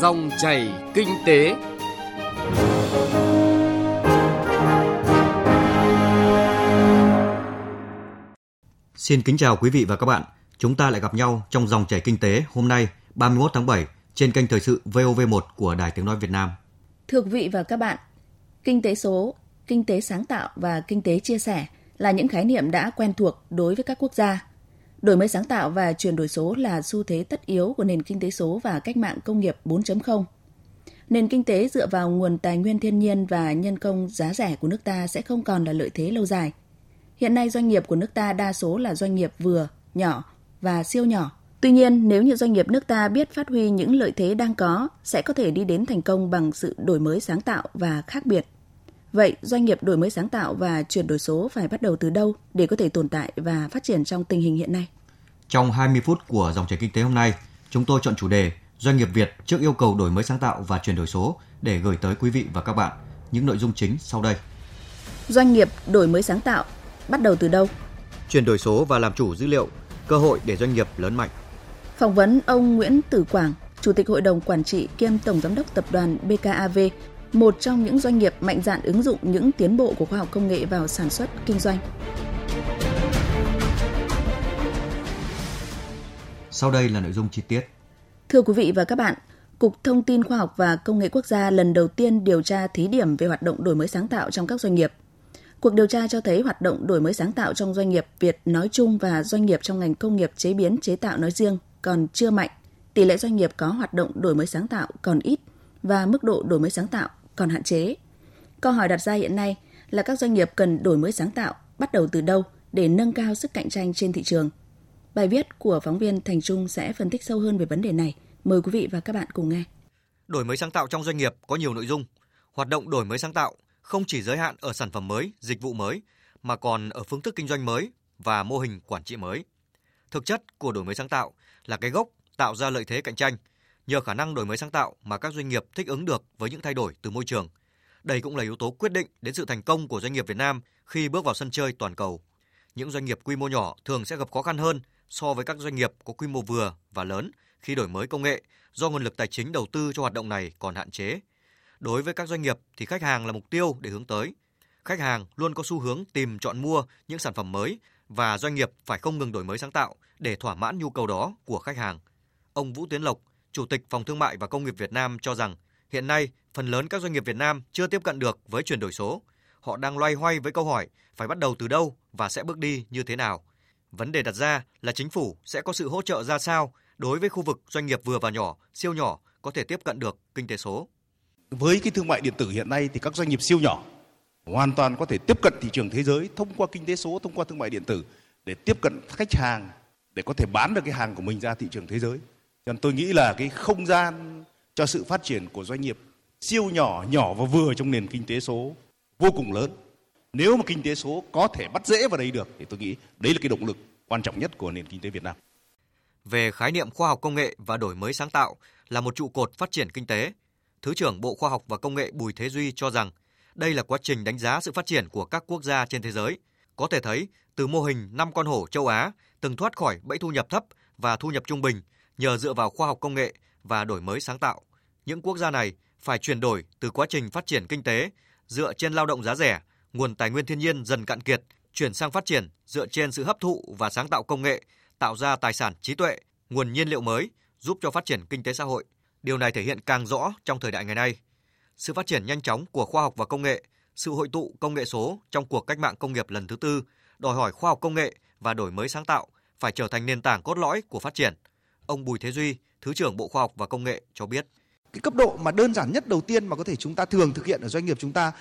Dòng chảy kinh tế. Xin kính chào quý vị và các bạn. Chúng ta lại gặp nhau trong dòng chảy kinh tế hôm nay 31 tháng 7 trên kênh thời sự VOV1 của Đài Tiếng Nói Việt Nam. Thưa quý vị và các bạn, kinh tế số, kinh tế sáng tạo và kinh tế chia sẻ là những khái niệm đã quen thuộc đối với các quốc gia. Đổi mới sáng tạo và chuyển đổi số là xu thế tất yếu của nền kinh tế số và cách mạng công nghiệp 4.0. Nền kinh tế dựa vào nguồn tài nguyên thiên nhiên và nhân công giá rẻ của nước ta sẽ không còn là lợi thế lâu dài. Hiện nay doanh nghiệp của nước ta đa số là doanh nghiệp vừa, nhỏ và siêu nhỏ. Tuy nhiên, nếu như doanh nghiệp nước ta biết phát huy những lợi thế đang có, sẽ có thể đi đến thành công bằng sự đổi mới sáng tạo và khác biệt. Vậy, doanh nghiệp đổi mới sáng tạo và chuyển đổi số phải bắt đầu từ đâu để có thể tồn tại và phát triển trong tình hình hiện nay? Trong 20 phút của dòng chảy kinh tế hôm nay, chúng tôi chọn chủ đề Doanh nghiệp Việt trước yêu cầu đổi mới sáng tạo và chuyển đổi số để gửi tới quý vị và các bạn những nội dung chính sau đây. Doanh nghiệp đổi mới sáng tạo bắt đầu từ đâu? Chuyển đổi số và làm chủ dữ liệu, cơ hội để doanh nghiệp lớn mạnh. Phỏng vấn ông Nguyễn Tử Quảng, Chủ tịch Hội đồng Quản trị kiêm Tổng Giám đốc Tập đoàn BKAV, một trong những doanh nghiệp mạnh dạn ứng dụng những tiến bộ của khoa học công nghệ vào sản xuất, kinh doanh. Sau đây là nội dung chi tiết. Thưa quý vị và các bạn, Cục Thông tin Khoa học và Công nghệ Quốc gia lần đầu tiên điều tra thí điểm về hoạt động đổi mới sáng tạo trong các doanh nghiệp. Cuộc điều tra cho thấy hoạt động đổi mới sáng tạo trong doanh nghiệp Việt nói chung và doanh nghiệp trong ngành công nghiệp chế biến chế tạo nói riêng còn chưa mạnh. Tỷ lệ doanh nghiệp có hoạt động đổi mới sáng tạo còn ít và mức độ đổi mới sáng tạo còn hạn chế. Câu hỏi đặt ra hiện nay là các doanh nghiệp cần đổi mới sáng tạo bắt đầu từ đâu để nâng cao sức cạnh tranh trên thị trường. Bài viết của phóng viên Thành Trung sẽ phân tích sâu hơn về vấn đề này. Mời quý vị và các bạn cùng nghe. Đổi mới sáng tạo trong doanh nghiệp có nhiều nội dung. Hoạt động đổi mới sáng tạo không chỉ giới hạn ở sản phẩm mới, dịch vụ mới mà còn ở phương thức kinh doanh mới và mô hình quản trị mới. Thực chất của đổi mới sáng tạo là cái gốc tạo ra lợi thế cạnh tranh. Nhờ khả năng đổi mới sáng tạo mà các doanh nghiệp thích ứng được với những thay đổi từ môi trường. Đây cũng là yếu tố quyết định đến sự thành công của doanh nghiệp Việt Nam khi bước vào sân chơi toàn cầu. Những doanh nghiệp quy mô nhỏ thường sẽ gặp khó khăn hơn so với các doanh nghiệp có quy mô vừa và lớn khi đổi mới công nghệ do nguồn lực tài chính đầu tư cho hoạt động này còn hạn chế. Đối với các doanh nghiệp thì khách hàng là mục tiêu để hướng tới. Khách hàng luôn có xu hướng tìm chọn mua những sản phẩm mới và doanh nghiệp phải không ngừng đổi mới sáng tạo để thỏa mãn nhu cầu đó của khách hàng. Ông Vũ Tiến Lộc, Chủ tịch Phòng Thương mại và Công nghiệp Việt Nam cho rằng hiện nay phần lớn các doanh nghiệp Việt Nam chưa tiếp cận được với chuyển đổi số. Họ đang loay hoay với câu hỏi phải bắt đầu từ đâu và sẽ bước đi như thế nào. Vấn đề đặt ra là chính phủ sẽ có sự hỗ trợ ra sao đối với khu vực doanh nghiệp vừa và nhỏ, siêu nhỏ có thể tiếp cận được kinh tế số. Với cái thương mại điện tử hiện nay thì các doanh nghiệp siêu nhỏ hoàn toàn có thể tiếp cận thị trường thế giới thông qua kinh tế số, thông qua thương mại điện tử để tiếp cận khách hàng để có thể bán được cái hàng của mình ra thị trường thế giới. Còn tôi nghĩ là cái không gian cho sự phát triển của doanh nghiệp siêu nhỏ, nhỏ và vừa trong nền kinh tế số vô cùng lớn. Nếu mà kinh tế số có thể bắt dễ vào đây được thì tôi nghĩ đấy là cái động lực quan trọng nhất của nền kinh tế Việt Nam. Về khái niệm khoa học công nghệ và đổi mới sáng tạo là một trụ cột phát triển kinh tế, Thứ trưởng Bộ Khoa học và Công nghệ Bùi Thế Duy cho rằng đây là quá trình đánh giá sự phát triển của các quốc gia trên thế giới. Có thể thấy, từ mô hình 5 con hổ châu Á từng thoát khỏi bẫy thu nhập thấp và thu nhập trung bình nhờ dựa vào khoa học công nghệ và đổi mới sáng tạo. Những quốc gia này phải chuyển đổi từ quá trình phát triển kinh tế dựa trên lao động giá rẻ, nguồn tài nguyên thiên nhiên dần cạn kiệt, chuyển sang phát triển dựa trên sự hấp thụ và sáng tạo công nghệ, tạo ra tài sản trí tuệ, nguồn nhiên liệu mới, giúp cho phát triển kinh tế xã hội. Điều này thể hiện càng rõ trong thời đại ngày nay. Sự phát triển nhanh chóng của khoa học và công nghệ, sự hội tụ công nghệ số trong cuộc cách mạng công nghiệp lần thứ tư đòi hỏi khoa học công nghệ và đổi mới sáng tạo phải trở thành nền tảng cốt lõi của phát triển. Ông Bùi Thế Duy, Thứ trưởng Bộ Khoa học và Công nghệ cho biết. Cái cấp độ mà đơn giản nhất đầu tiên mà có thể chúng ta thường thực hiện ở doanh nghiệp chúng ta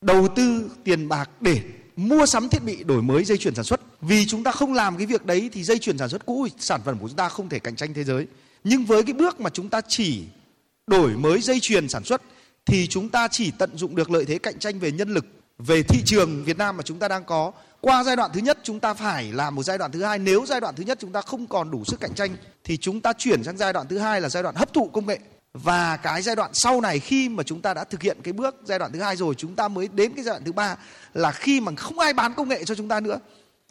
đầu tư tiền bạc để mua sắm thiết bị đổi mới dây chuyển sản xuất. Vì chúng ta không làm cái việc đấy thì dây chuyển sản xuất cũ sản phẩm của chúng ta không thể cạnh tranh thế giới. Nhưng với cái bước mà chúng ta chỉ đổi mới dây chuyền sản xuất thì chúng ta chỉ tận dụng được lợi thế cạnh tranh về nhân lực, về thị trường Việt Nam mà chúng ta đang có. Qua giai đoạn thứ nhất chúng ta phải làm một giai đoạn thứ hai. Nếu giai đoạn thứ nhất chúng ta không còn đủ sức cạnh tranh thì chúng ta chuyển sang giai đoạn thứ hai là giai đoạn hấp thụ công nghệ. Và cái giai đoạn sau này khi mà chúng ta đã thực hiện cái bước giai đoạn thứ hai rồi chúng ta mới đến cái giai đoạn thứ ba là khi mà không ai bán công nghệ cho chúng ta nữa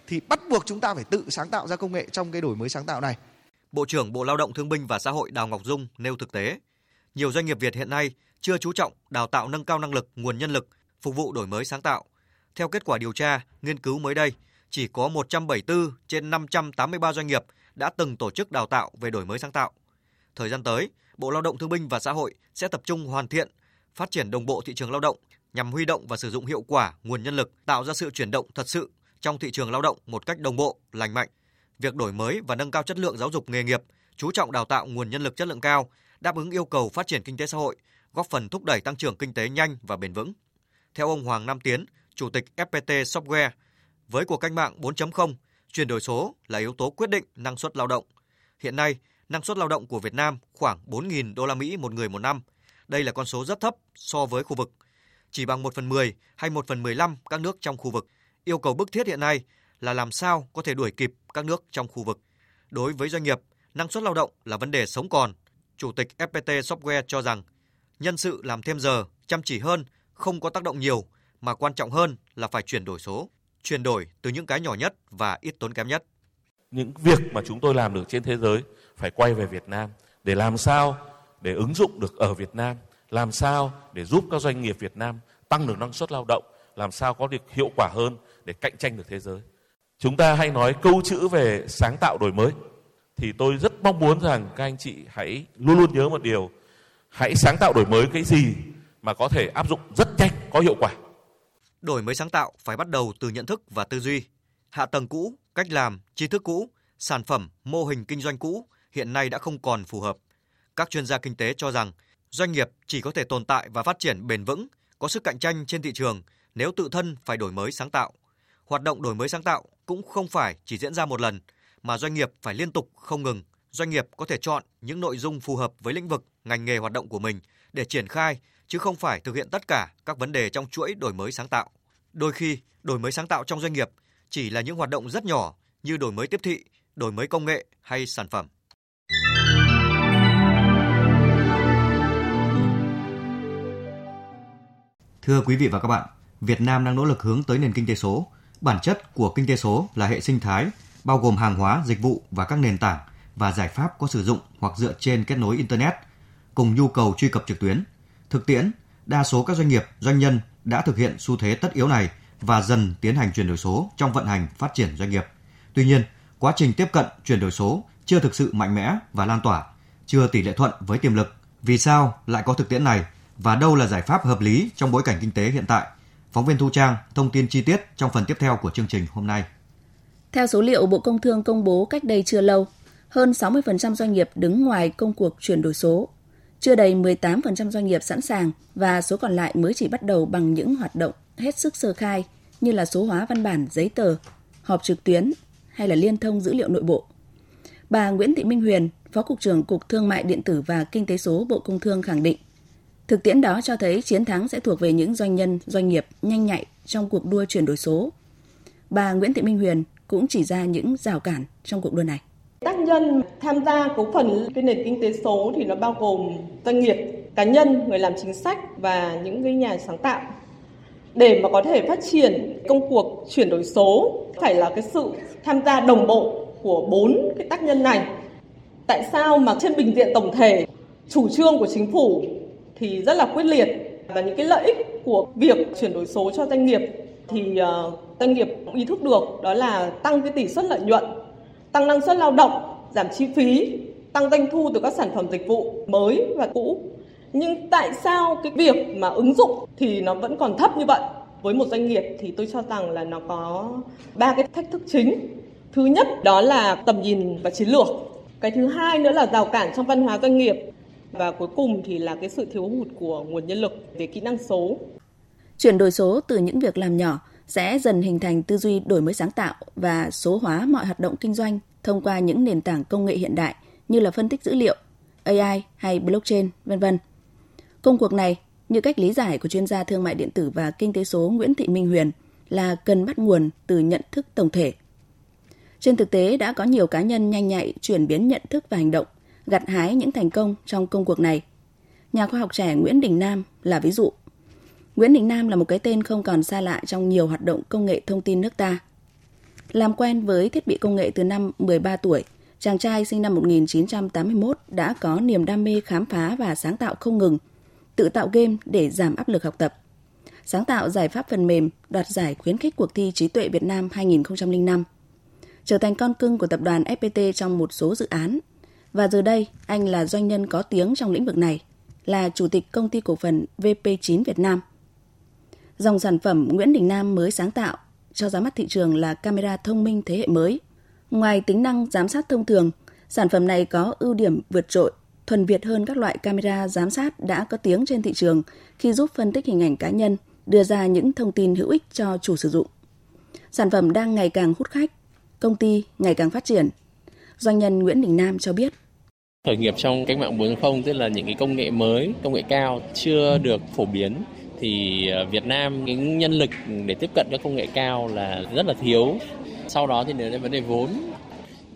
thì bắt buộc chúng ta phải tự sáng tạo ra công nghệ trong cái đổi mới sáng tạo này. Bộ trưởng Bộ Lao động Thương binh và Xã hội Đào Ngọc Dung nêu thực tế, nhiều doanh nghiệp Việt hiện nay chưa chú trọng đào tạo nâng cao năng lực nguồn nhân lực phục vụ đổi mới sáng tạo. Theo kết quả điều tra, nghiên cứu mới đây, chỉ có 174 trên 583 doanh nghiệp đã từng tổ chức đào tạo về đổi mới sáng tạo. Thời gian tới, Bộ Lao động Thương binh và Xã hội sẽ tập trung hoàn thiện, phát triển đồng bộ thị trường lao động nhằm huy động và sử dụng hiệu quả nguồn nhân lực, tạo ra sự chuyển động thật sự trong thị trường lao động một cách đồng bộ, lành mạnh. Việc đổi mới và nâng cao chất lượng giáo dục nghề nghiệp, chú trọng đào tạo nguồn nhân lực chất lượng cao, đáp ứng yêu cầu phát triển kinh tế xã hội, góp phần thúc đẩy tăng trưởng kinh tế nhanh và bền vững. Theo ông Hoàng Nam Tiến, Chủ tịch FPT Software, với cuộc cách mạng 4.0, chuyển đổi số là yếu tố quyết định năng suất lao động. Hiện nay, năng suất lao động của Việt Nam khoảng 4.000 đô la Mỹ một người một năm. Đây là con số rất thấp so với khu vực. Chỉ bằng 1 phần 10 hay 1 phần 15 các nước trong khu vực. Yêu cầu bức thiết hiện nay là làm sao có thể đuổi kịp các nước trong khu vực. Đối với doanh nghiệp, năng suất lao động là vấn đề sống còn. Chủ tịch FPT Software cho rằng nhân sự làm thêm giờ, chăm chỉ hơn không có tác động nhiều mà quan trọng hơn là phải chuyển đổi số, chuyển đổi từ những cái nhỏ nhất và ít tốn kém nhất. Những việc mà chúng tôi làm được trên thế giới phải quay về Việt Nam để làm sao để ứng dụng được ở Việt Nam, làm sao để giúp các doanh nghiệp Việt Nam tăng được năng suất lao động, làm sao có được hiệu quả hơn để cạnh tranh được thế giới. Chúng ta hay nói câu chữ về sáng tạo đổi mới thì tôi rất mong muốn rằng các anh chị hãy luôn luôn nhớ một điều, hãy sáng tạo đổi mới cái gì mà có thể áp dụng rất nhanh, có hiệu quả. Đổi mới sáng tạo phải bắt đầu từ nhận thức và tư duy. Hạ tầng cũ, cách làm, tri thức cũ, sản phẩm, mô hình kinh doanh cũ hiện nay đã không còn phù hợp. Các chuyên gia kinh tế cho rằng doanh nghiệp chỉ có thể tồn tại và phát triển bền vững, có sức cạnh tranh trên thị trường nếu tự thân phải đổi mới sáng tạo. Hoạt động đổi mới sáng tạo cũng không phải chỉ diễn ra một lần mà doanh nghiệp phải liên tục không ngừng. Doanh nghiệp có thể chọn những nội dung phù hợp với lĩnh vực, ngành nghề hoạt động của mình để triển khai chứ không phải thực hiện tất cả các vấn đề trong chuỗi đổi mới sáng tạo. Đôi khi, đổi mới sáng tạo trong doanh nghiệp chỉ là những hoạt động rất nhỏ như đổi mới tiếp thị, đổi mới công nghệ hay sản phẩm. Thưa quý vị và các bạn, Việt Nam đang nỗ lực hướng tới nền kinh tế số. Bản chất của kinh tế số là hệ sinh thái, bao gồm hàng hóa, dịch vụ và các nền tảng và giải pháp có sử dụng hoặc dựa trên kết nối Internet, cùng nhu cầu truy cập trực tuyến. Thực tiễn, đa số các doanh nghiệp, doanh nhân đã thực hiện xu thế tất yếu này và dần tiến hành chuyển đổi số trong vận hành phát triển doanh nghiệp. Tuy nhiên, quá trình tiếp cận chuyển đổi số chưa thực sự mạnh mẽ và lan tỏa, chưa tỷ lệ thuận với tiềm lực. Vì sao lại có thực tiễn này và đâu là giải pháp hợp lý trong bối cảnh kinh tế hiện tại? Phóng viên Thu Trang thông tin chi tiết trong phần tiếp theo của chương trình hôm nay. Theo số liệu Bộ Công Thương công bố cách đây chưa lâu, hơn 60% doanh nghiệp đứng ngoài công cuộc chuyển đổi số. Chưa đầy 18% doanh nghiệp sẵn sàng và số còn lại mới chỉ bắt đầu bằng những hoạt động hết sức sơ khai như là số hóa văn bản, giấy tờ, họp trực tuyến hay là liên thông dữ liệu nội bộ. Bà Nguyễn Thị Minh Huyền, Phó Cục trưởng Cục Thương mại Điện tử và Kinh tế số Bộ Công Thương khẳng định, thực tiễn đó cho thấy chiến thắng sẽ thuộc về những doanh nhân, doanh nghiệp nhanh nhạy trong cuộc đua chuyển đổi số. Bà Nguyễn Thị Minh Huyền cũng chỉ ra những rào cản trong cuộc đua này. Tác nhân tham gia cấu phần cái nền kinh tế số thì nó bao gồm doanh nghiệp, cá nhân, người làm chính sách và những cái nhà sáng tạo. Để mà có thể phát triển công cuộc chuyển đổi số phải là cái sự tham gia đồng bộ của bốn cái tác nhân này. Tại sao mà trên bình diện tổng thể chủ trương của chính phủ thì rất là quyết liệt và những cái lợi ích của việc chuyển đổi số cho doanh nghiệp thì ờ, doanh nghiệp cũng ý thức được đó là tăng cái tỷ suất lợi nhuận, tăng năng suất lao động, giảm chi phí, tăng doanh thu từ các sản phẩm dịch vụ mới và cũ. Nhưng tại sao cái việc mà ứng dụng thì nó vẫn còn thấp như vậy? Với một doanh nghiệp thì tôi cho rằng là nó có ba cái thách thức chính. Thứ nhất đó là tầm nhìn và chiến lược. Cái thứ hai nữa là rào cản trong văn hóa doanh nghiệp và cuối cùng thì là cái sự thiếu hụt của nguồn nhân lực về kỹ năng số. Chuyển đổi số từ những việc làm nhỏ sẽ dần hình thành tư duy đổi mới sáng tạo và số hóa mọi hoạt động kinh doanh thông qua những nền tảng công nghệ hiện đại như là phân tích dữ liệu, AI hay blockchain, vân vân. Công cuộc này, như cách lý giải của chuyên gia thương mại điện tử và kinh tế số Nguyễn Thị Minh Huyền, là cần bắt nguồn từ nhận thức tổng thể. Trên thực tế đã có nhiều cá nhân nhanh nhạy chuyển biến nhận thức và hành động, gặt hái những thành công trong công cuộc này. Nhà khoa học trẻ Nguyễn Đình Nam là ví dụ. Nguyễn Đình Nam là một cái tên không còn xa lạ trong nhiều hoạt động công nghệ thông tin nước ta. Làm quen với thiết bị công nghệ từ năm 13 tuổi, chàng trai sinh năm 1981 đã có niềm đam mê khám phá và sáng tạo không ngừng, tự tạo game để giảm áp lực học tập. Sáng tạo giải pháp phần mềm đoạt giải khuyến khích cuộc thi trí tuệ Việt Nam 2005. Trở thành con cưng của tập đoàn FPT trong một số dự án. Và giờ đây, anh là doanh nhân có tiếng trong lĩnh vực này, là chủ tịch công ty cổ phần VP9 Việt Nam. Dòng sản phẩm Nguyễn Đình Nam mới sáng tạo cho ra mắt thị trường là camera thông minh thế hệ mới. Ngoài tính năng giám sát thông thường, sản phẩm này có ưu điểm vượt trội, thuần Việt hơn các loại camera giám sát đã có tiếng trên thị trường khi giúp phân tích hình ảnh cá nhân, đưa ra những thông tin hữu ích cho chủ sử dụng. Sản phẩm đang ngày càng hút khách, công ty ngày càng phát triển. Doanh nhân Nguyễn Đình Nam cho biết. Khởi nghiệp trong cách mạng 4.0 tức là những cái công nghệ mới, công nghệ cao chưa được phổ biến thì ờ, Việt Nam những nhân lực để tiếp cận các công nghệ cao là rất là thiếu. Sau đó thì nếu đến vấn đề vốn.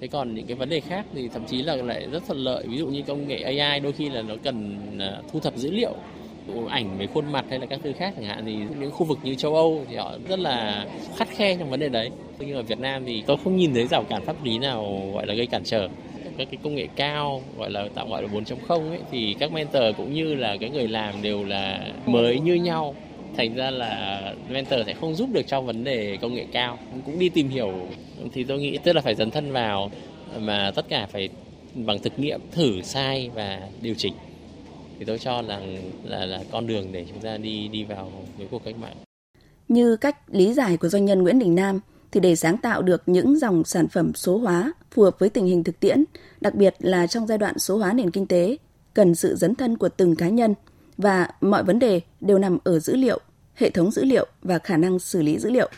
Thế còn những cái vấn đề khác thì thậm chí là lại rất thuận lợi. Ví dụ như công nghệ AI đôi khi là nó cần ờ, thu thập dữ liệu ảnh về khuôn mặt hay là các thứ khác chẳng hạn. Thì những khu vực như châu Âu thì họ rất là khắt khe trong vấn đề đấy. Nhưng ở Việt Nam thì tôi không nhìn thấy rào cản pháp lý nào, gọi là, gây cản trở các cái công nghệ cao, gọi là tạo gọi là 4.0 ấy, thì các mentor cũng như là cái người làm đều là mới như nhau. Thành ra là mentor sẽ không giúp được trong vấn đề công nghệ cao. Cũng đi tìm hiểu, thì tôi nghĩ tức là phải dấn thân vào, mà tất cả phải bằng thực nghiệm, thử, sai và điều chỉnh. Thì tôi cho là là là con đường để chúng ta đi đi vào cái cuộc cách mạng. Như cách lý giải của doanh nhân Nguyễn Đình Nam, thì để sáng tạo được những dòng sản phẩm số hóa phù hợp với tình hình thực tiễn, đặc biệt là trong giai đoạn số hóa nền kinh tế, cần sự dấn thân của từng cá nhân và mọi vấn đề đều nằm ở dữ liệu, hệ thống dữ liệu và khả năng xử lý dữ liệu.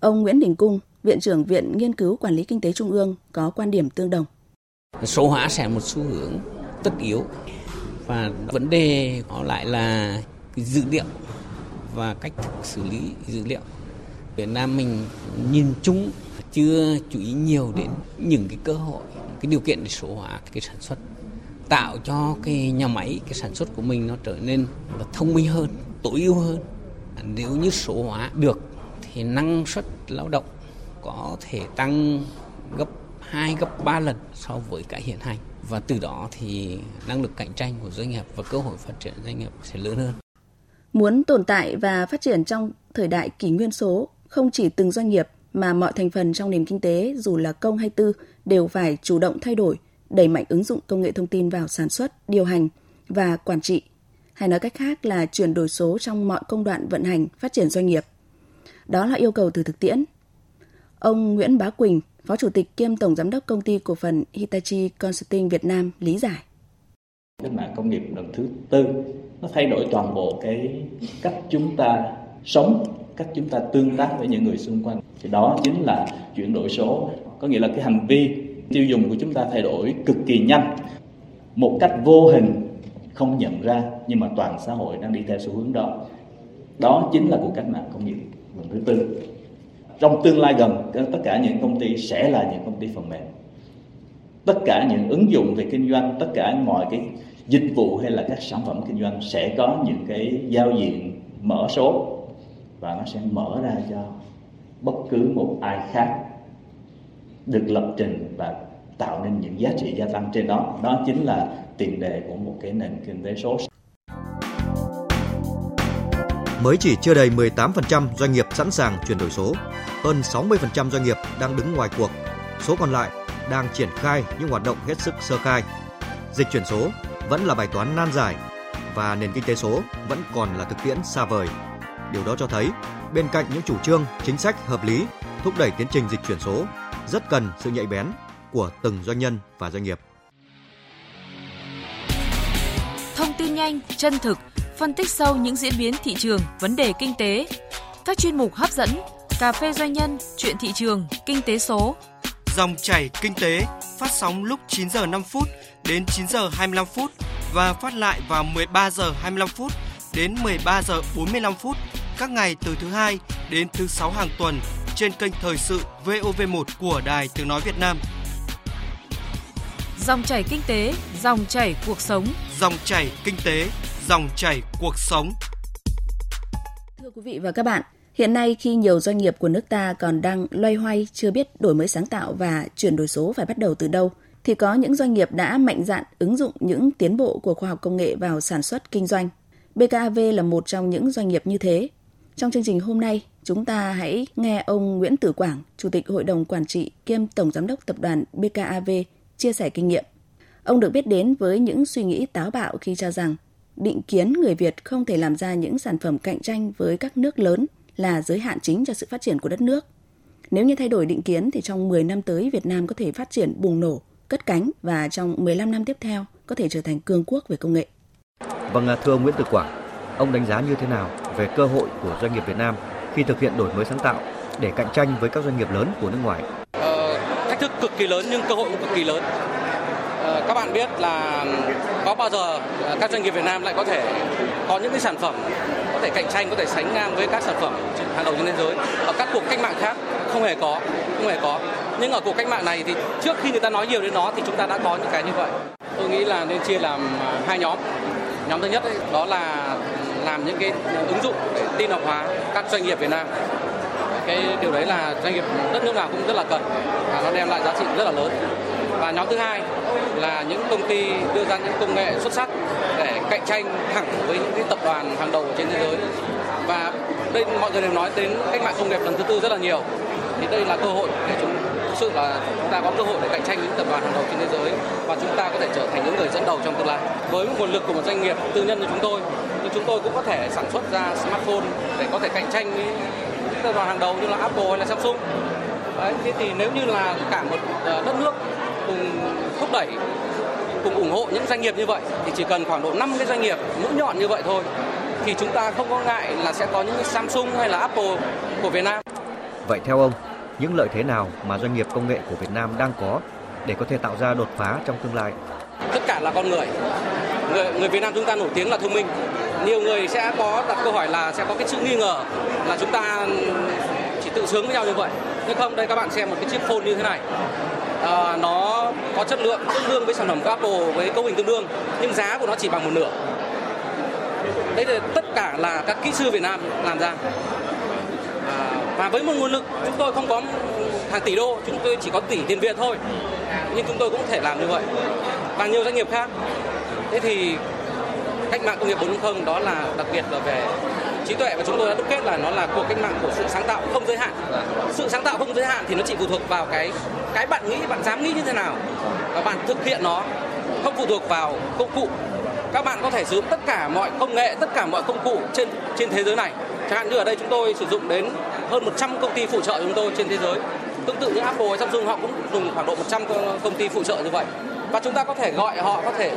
Ông Nguyễn Đình Cung, Viện trưởng Viện Nghiên cứu Quản lý Kinh tế Trung ương có quan điểm tương đồng. Số hóa sẽ một xu hướng tất yếu và vấn đề nó lại là dữ liệu và cách thức xử lý dữ liệu Việt Nam mình nhìn chung chưa chú ý nhiều đến những cái cơ hội cái điều kiện để số hóa cái sản xuất tạo cho cái nhà máy cái sản xuất của mình nó trở nên là thông minh hơn tối ưu hơn nếu như số hóa được thì năng suất lao động có thể tăng gấp 2 gấp 3 lần so với cái hiện hành và từ đó thì năng lực cạnh tranh của doanh nghiệp và cơ hội phát triển doanh nghiệp sẽ lớn hơn. Muốn tồn tại và phát triển trong thời đại kỷ nguyên số, không chỉ từng doanh nghiệp mà mọi thành phần trong nền kinh tế dù là công hay tư đều phải chủ động thay đổi, đẩy mạnh ứng dụng công nghệ thông tin vào sản xuất, điều hành và quản trị. Hay nói cách khác là chuyển đổi số trong mọi công đoạn vận hành, phát triển doanh nghiệp. Đó là yêu cầu từ thực tiễn. Ông Nguyễn Bá Quỳnh, Phó Chủ tịch kiêm Tổng Giám đốc Công ty Cổ phần Hitachi Consulting Việt Nam lý giải. Cách mạng công nghiệp lần thứ tư nó thay đổi toàn bộ cái cách chúng ta sống, cách chúng ta tương tác với những người xung quanh. Thì đó chính là chuyển đổi số, có nghĩa là cái hành vi tiêu dùng của chúng ta thay đổi cực kỳ nhanh, một cách vô hình không nhận ra nhưng mà toàn xã hội đang đi theo xu hướng đó. Đó chính là cuộc cách mạng công nghiệp lần thứ tư. Trong tương lai gần tất cả những công ty sẽ là những công ty phần mềm. Tất cả những ứng dụng về kinh doanh tất cả mọi cái dịch vụ hay là các sản phẩm kinh doanh sẽ có những cái giao diện mở số và nó sẽ mở ra cho bất cứ một ai khác được lập trình và tạo nên những giá trị gia tăng trên đó đó chính là tiền đề của một cái nền kinh tế số mới chỉ chưa đầy 18% doanh nghiệp sẵn sàng chuyển đổi số. Hơn 60% doanh nghiệp đang đứng ngoài cuộc. Số còn lại đang triển khai những hoạt động hết sức sơ khai. Dịch chuyển số vẫn là bài toán nan giải và nền kinh tế số vẫn còn là thực tiễn xa vời. Điều đó cho thấy bên cạnh những chủ trương, chính sách hợp lý thúc đẩy tiến trình dịch chuyển số rất cần sự nhạy bén của từng doanh nhân và doanh nghiệp. Thông tin nhanh, chân thực, phân tích sâu những diễn biến thị trường, vấn đề kinh tế. Các chuyên mục hấp dẫn, cà phê doanh nhân, chuyện thị trường, kinh tế số. Dòng chảy kinh tế phát sóng lúc 9 giờ 5 phút đến 9 giờ 25 phút và phát lại vào 13 giờ 25 phút đến 13 giờ 45 phút các ngày từ thứ hai đến thứ sáu hàng tuần trên kênh thời sự VOV1 của Đài Tiếng nói Việt Nam. Dòng chảy kinh tế, dòng chảy cuộc sống. Dòng chảy kinh tế, dòng chảy cuộc sống. Thưa quý vị và các bạn, Hiện nay khi nhiều doanh nghiệp của nước ta còn đang loay hoay chưa biết đổi mới sáng tạo và chuyển đổi số phải bắt đầu từ đâu, thì có những doanh nghiệp đã mạnh dạn ứng dụng những tiến bộ của khoa học công nghệ vào sản xuất kinh doanh. BKAV là một trong những doanh nghiệp như thế. Trong chương trình hôm nay, chúng ta hãy nghe ông Nguyễn Tử Quảng, Chủ tịch Hội đồng Quản trị kiêm Tổng Giám đốc Tập đoàn BKAV chia sẻ kinh nghiệm. Ông được biết đến với những suy nghĩ táo bạo khi cho rằng định kiến người Việt không thể làm ra những sản phẩm cạnh tranh với các nước lớn là giới hạn chính cho sự phát triển của đất nước. Nếu như thay đổi định kiến thì trong 10 năm tới Việt Nam có thể phát triển bùng nổ, cất cánh và trong 15 năm tiếp theo có thể trở thành cường quốc về công nghệ. Vâng, thưa ông Nguyễn Tử Quảng, ông đánh giá như thế nào về cơ hội của doanh nghiệp Việt Nam khi thực hiện đổi mới sáng tạo để cạnh tranh với các doanh nghiệp lớn của nước ngoài? Ờ, thách thức cực kỳ lớn nhưng cơ hội cũng cực kỳ lớn. Ờ, các bạn biết là có bao giờ ờ, các doanh nghiệp Việt Nam lại có thể có những cái sản phẩm có thể cạnh tranh, có thể sánh ngang với các sản phẩm hàng đầu trên thế giới ở các cuộc cách mạng khác không hề có, không hề có. Nhưng ở cuộc cách mạng này thì trước khi người ta nói nhiều đến nó thì chúng ta đã có những cái như vậy. Tôi nghĩ là nên chia làm ờ, hai nhóm. Nhóm thứ nhất ấy, đó là làm những cái ứng dụng để tin học hóa các doanh nghiệp Việt Nam. Cái điều đấy là doanh nghiệp đất nước nào cũng rất là cần và nó đem lại giá trị rất là lớn. Và nhóm thứ hai là những công ty đưa ra những công nghệ xuất sắc để cạnh tranh thẳng với những cái tập đoàn hàng đầu trên thế giới. Và đây mọi người đều nói đến cách mạng công nghiệp lần thứ tư rất là nhiều. Thì đây là cơ hội để chúng, thực sự là chúng ta có cơ hội để cạnh tranh những tập đoàn hàng đầu trên thế giới và chúng ta có thể trở thành những người dẫn đầu trong tương lai. Với nguồn lực của một doanh nghiệp tư nhân như chúng tôi chúng tôi cũng có thể sản xuất ra smartphone để có thể cạnh tranh với những tập đoàn hàng đầu như là Apple hay là Samsung Đấy, thế thì nếu như là cả một ờ, đất nước cùng thúc đẩy cùng ủng hộ những doanh nghiệp như vậy thì chỉ cần khoảng độ 5 cái doanh nghiệp mũi nhọn như vậy thôi thì chúng ta không có ngại là sẽ có những Samsung hay là Apple của Việt Nam. Vậy theo ông, những lợi thế nào mà doanh nghiệp công nghệ của Việt Nam đang có để có thể tạo ra đột phá trong tương lai? Tất cả là con người. Người, người Việt Nam chúng ta nổi tiếng là thông minh. Nhiều người sẽ có đặt câu hỏi là sẽ có cái sự nghi ngờ là chúng ta chỉ tự sướng với nhau như vậy. Nhưng không, đây các bạn xem một cái chiếc phone như thế này. À, nó có chất lượng tương đương với sản phẩm của Apple với cấu hình tương đương nhưng giá của nó chỉ bằng một nửa. Đấy là tất cả là các kỹ sư Việt Nam làm ra. À, và với một nguồn lực chúng tôi không có hàng tỷ đô, chúng tôi chỉ có tỷ tiền Việt thôi. Nhưng chúng tôi cũng có thể làm như vậy. Và nhiều doanh nghiệp khác. Thế thì cách mạng công nghiệp 4.0 đó là đặc biệt là về trí tuệ và chúng tôi đã đúc kết là nó là cuộc cách mạng của sự sáng tạo không giới hạn. Sự sáng tạo không giới hạn thì nó chỉ phụ thuộc vào cái cái bạn nghĩ, bạn dám nghĩ như thế nào và bạn thực hiện nó. Không phụ thuộc vào công cụ. Các bạn có thể sử dụng tất cả mọi công nghệ, tất cả mọi công cụ trên trên thế giới này. Chẳng hạn như ở đây chúng tôi sử dụng đến hơn 100 công ty phụ trợ chúng tôi trên thế giới. Tương tự như Apple hay Samsung, họ cũng dùng khoảng độ 100 công ty phụ trợ như vậy. Và chúng ta có thể gọi họ, có thể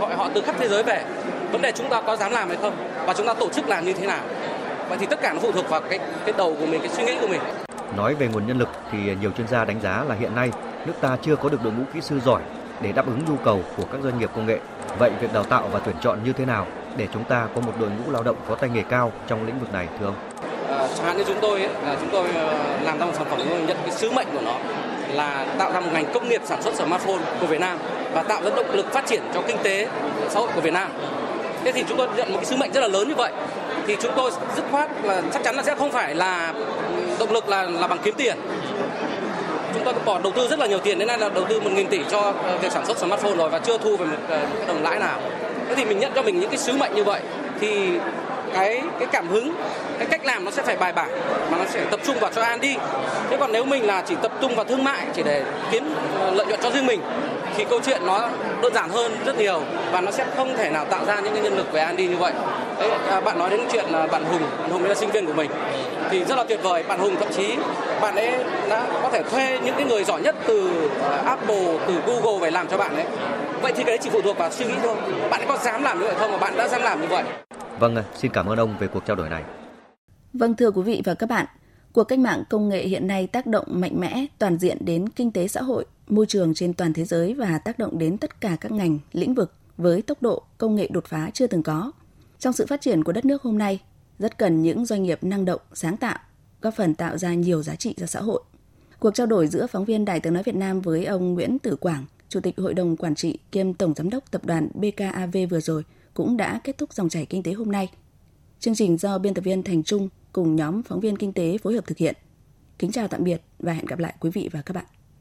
gọi họ từ khắp thế giới về vấn đề chúng ta có dám làm hay không và chúng ta tổ chức làm như thế nào vậy thì tất cả nó phụ thuộc vào cái cái đầu của mình cái suy nghĩ của mình Nói về nguồn nhân lực thì nhiều chuyên gia đánh giá là hiện nay nước ta chưa có được đội ngũ kỹ sư giỏi để đáp ứng nhu cầu của các doanh nghiệp công nghệ. Vậy việc đào tạo và tuyển chọn như thế nào để chúng ta có một đội ngũ lao động có tay nghề cao trong lĩnh vực này thưa ông? À, chẳng hạn như chúng tôi là chúng tôi ờ, làm ra một sản phẩm chúng tôi nhận cái sứ mệnh của nó là tạo ra một ngành công nghiệp sản xuất smartphone của Việt Nam và tạo ra động lực phát triển cho kinh tế xã hội của Việt Nam. Thế thì chúng tôi nhận một cái sứ mệnh rất là lớn như vậy. Thì chúng tôi dứt khoát là chắc chắn là sẽ không phải là ừ, động lực là là bằng kiếm tiền. Chúng tôi bỏ đầu tư rất là nhiều tiền, đến nay là đầu tư 1.000 tỷ cho ờ, việc sản xuất smartphone rồi và chưa thu về một ờ, đồng lãi nào. Thế thì mình nhận cho mình những cái sứ mệnh như vậy thì cái cái cảm hứng, cái cách làm nó sẽ phải bài bản, mà nó sẽ tập trung vào cho an đi. Thế còn nếu mình là chỉ tập trung vào thương mại, chỉ để kiếm ờ, lợi nhuận cho riêng mình thì câu chuyện nó đơn giản hơn rất nhiều và nó sẽ không thể nào tạo ra những cái nhân lực về an đi như vậy. Đấy à, bạn nói đến chuyện là bạn hùng bạn hùng là sinh viên của mình. Thì rất là tuyệt vời bạn hùng thậm chí bạn ấy đã có thể thuê những cái người giỏi nhất từ à, apple từ google về làm cho bạn ấy. Vậy thì cái đấy chỉ phụ thuộc vào suy nghĩ thôi. Bạn ấy có dám làm như vậy không mà bạn đã dám làm như vậy? Vâng, xin cảm ơn ông về cuộc trao đổi này. Vâng thưa quý vị và các bạn, cuộc cách mạng công nghệ hiện nay tác động mạnh mẽ toàn diện đến kinh tế xã hội, môi trường trên toàn thế giới và tác động đến tất cả các ngành, lĩnh vực với tốc độ công nghệ đột phá chưa từng có. Trong sự phát triển của đất nước hôm nay, rất cần những doanh nghiệp năng động, sáng tạo, góp phần tạo ra nhiều giá trị cho xã hội. Cuộc trao đổi giữa phóng viên Đài tiếng nói Việt Nam với ông Nguyễn Tử Quảng, Chủ tịch Hội đồng Quản trị kiêm Tổng Giám đốc Tập đoàn BKAV vừa rồi cũng đã kết thúc dòng chảy kinh tế hôm nay. Chương trình do biên tập viên Thành Trung, cùng nhóm phóng viên kinh tế phối hợp thực hiện. Kính chào tạm biệt và hẹn gặp lại quý vị và các bạn.